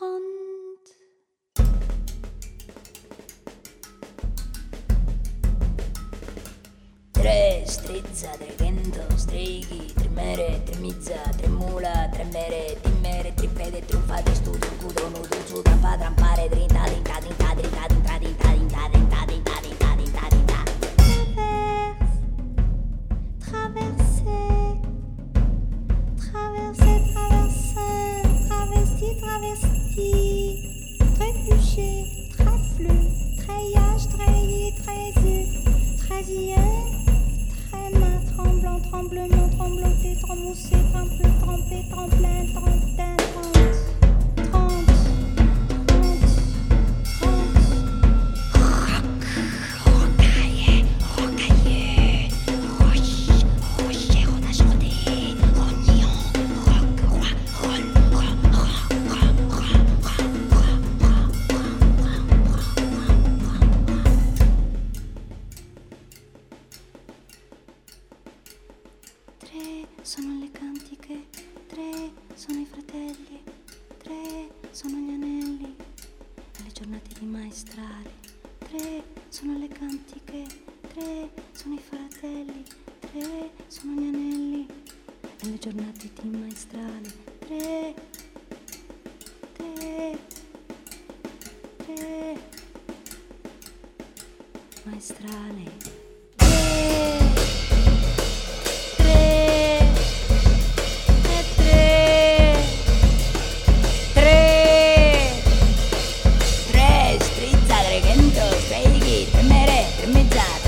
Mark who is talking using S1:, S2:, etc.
S1: Rand. Tre, strizza, tre vento, streghi, tremere, tremizza, tremula, tremere, timere, tripede, trufate, studio.
S2: tous se trempent, trempés, tremplent. Sono le cantiche, tre sono i fratelli, tre sono gli anelli e le giornate di maestrali. Tre sono le cantiche, tre sono i fratelli, tre sono gli anelli e le giornate di maestrali. Tre, tre, tre, maestrale. Let me die.